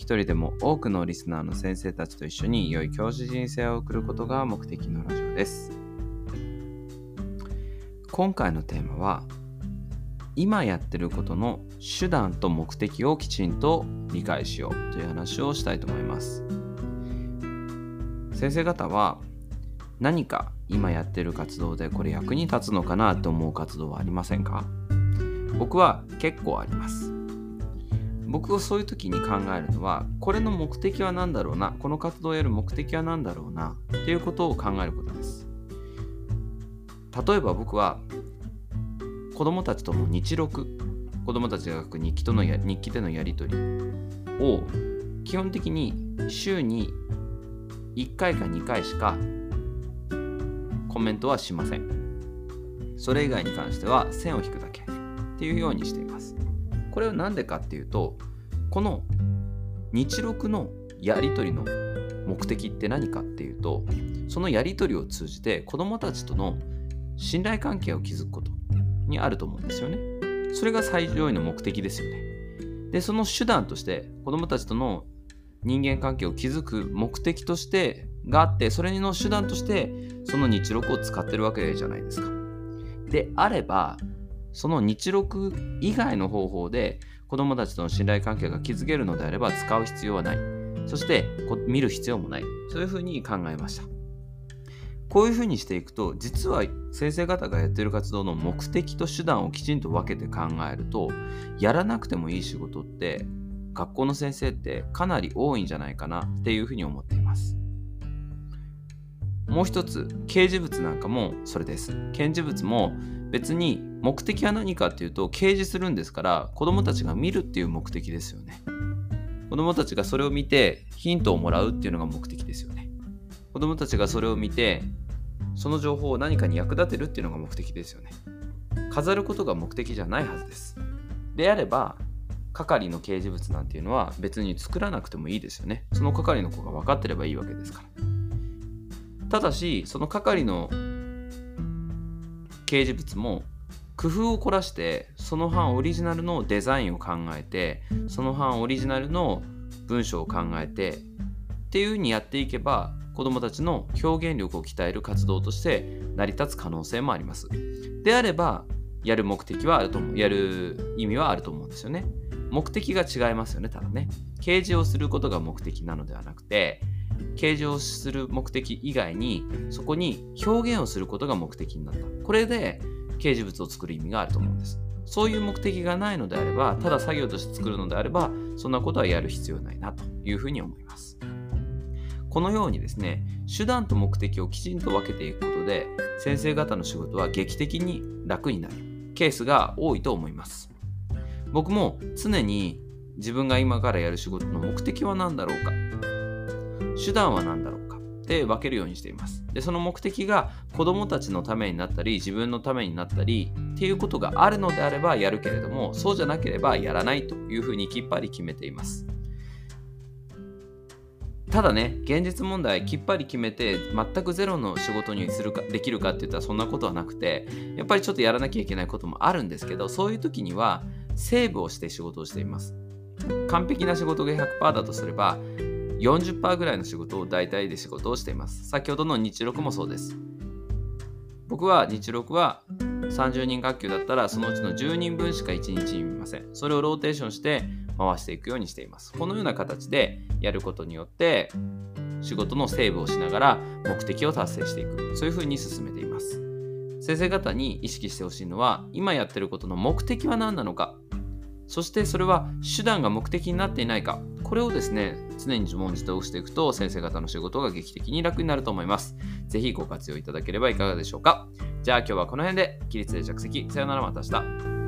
一人でも多くのリスナーの先生たちと一緒に良い教師人生を送ることが目的のラジオです。今回のテーマは今やってることの手段と目的をきちんと理解しようという話をしたいと思います。先生方は何か今やってる活動でこれ役に立つのかなと思う活動はありませんか？僕は結構あります。僕がそういう時に考えるのはこれの目的は何だろうなこの活動をやる目的は何だろうなっていうことを考えることです。例えば僕は子供たちとの日録子供たちが書く日記とのや日記でのやり取りを基本的に週に1回か2回しかコメントはしません。それ以外に関しては線を引くだけっていうようにしています。これは何でかっていうとこの日録のやり取りの目的って何かっていうとそのやり取りを通じて子どもたちとの信頼関係を築くことにあると思うんですよね。それが最上位の目的ですよね。でその手段として子どもたちとの人間関係を築く目的としてがあってそれの手段としてその日録を使ってるわけじゃないですか。であればその日録以外の方法で子どもたちとの信頼関係が築けるのであれば使う必要はない。そして見る必要もない。そういうふうに考えました。こういうふうにしていくと、実は先生方がやってる活動の目的と手段をきちんと分けて考えると、やらなくてもいい仕事って学校の先生ってかなり多いんじゃないかなっていうふうに思っています。もう一つ、掲示物なんかもそれです。掲示物も別に目的は何かっていうと掲示するんですから子どもたちが見るっていう目的ですよね。子どもたちがそれを見てヒントをもらうっていうのが目的ですよね。子どもたちがそれを見てその情報を何かに役立てるっていうのが目的ですよね。飾ることが目的じゃないはずです。であれば係の掲示物なんていうのは別に作らなくてもいいですよね。その係の子が分かってればいいわけですから。ただしその係の掲示物も工夫を凝らしてその班オリジナルのデザインを考えてその班オリジナルの文章を考えてっていう風にやっていけば子どもたちの表現力を鍛える活動として成り立つ可能性もあります。であればやる目的はあると思うやる意味はあると思うんですよね。目的が違いますよねただね。掲示をすることが目的なのではなくて掲示をする目的以外にそこに表現をすることが目的になった。これで掲示物を作る意味があると思うんです。そういう目的がないのであればただ作業として作るのであればそんなことはやる必要ないなというふうに思います。このようにですね手段と目的をきちんと分けていくことで先生方の仕事は劇的に楽になる。ケースが多いと思います。僕も常に自分が今からやる仕事の目的は何だろうか。手段は何だろうか。で分けるようにしています。でその目的が子どもたちのためになったり自分のためになったりっていうことがあるのであればやるけれどもそうじゃなければやらないというふうにきっぱり決めています。ただね現実問題きっぱり決めて全くゼロの仕事にするかできるかって言ったらそんなことはなくてやっぱりちょっとやらなきゃいけないこともあるんですけどそういう時にはセーブをして仕事をしています。完璧な仕事が100%だとすれば40%ぐらいの仕事を大体で仕事をしています。先ほどの日録もそうです。僕は日録は30人学級だったらそのうちの10人分しか1日に見ません。それをローテーションして回していくようにしています。このような形でやることによって仕事のセーブをしながら目的を達成していく。そういうふうに進めています。先生方に意識してほしいのは今やってることの目的は何なのかそしてそれは手段が目的になっていないかこれをですね常に自問自答していくと先生方の仕事が劇的に楽になると思います。ぜひご活用いただければいかがでしょうか。じゃあ今日はこの辺で起立で着席。さよならまた明日。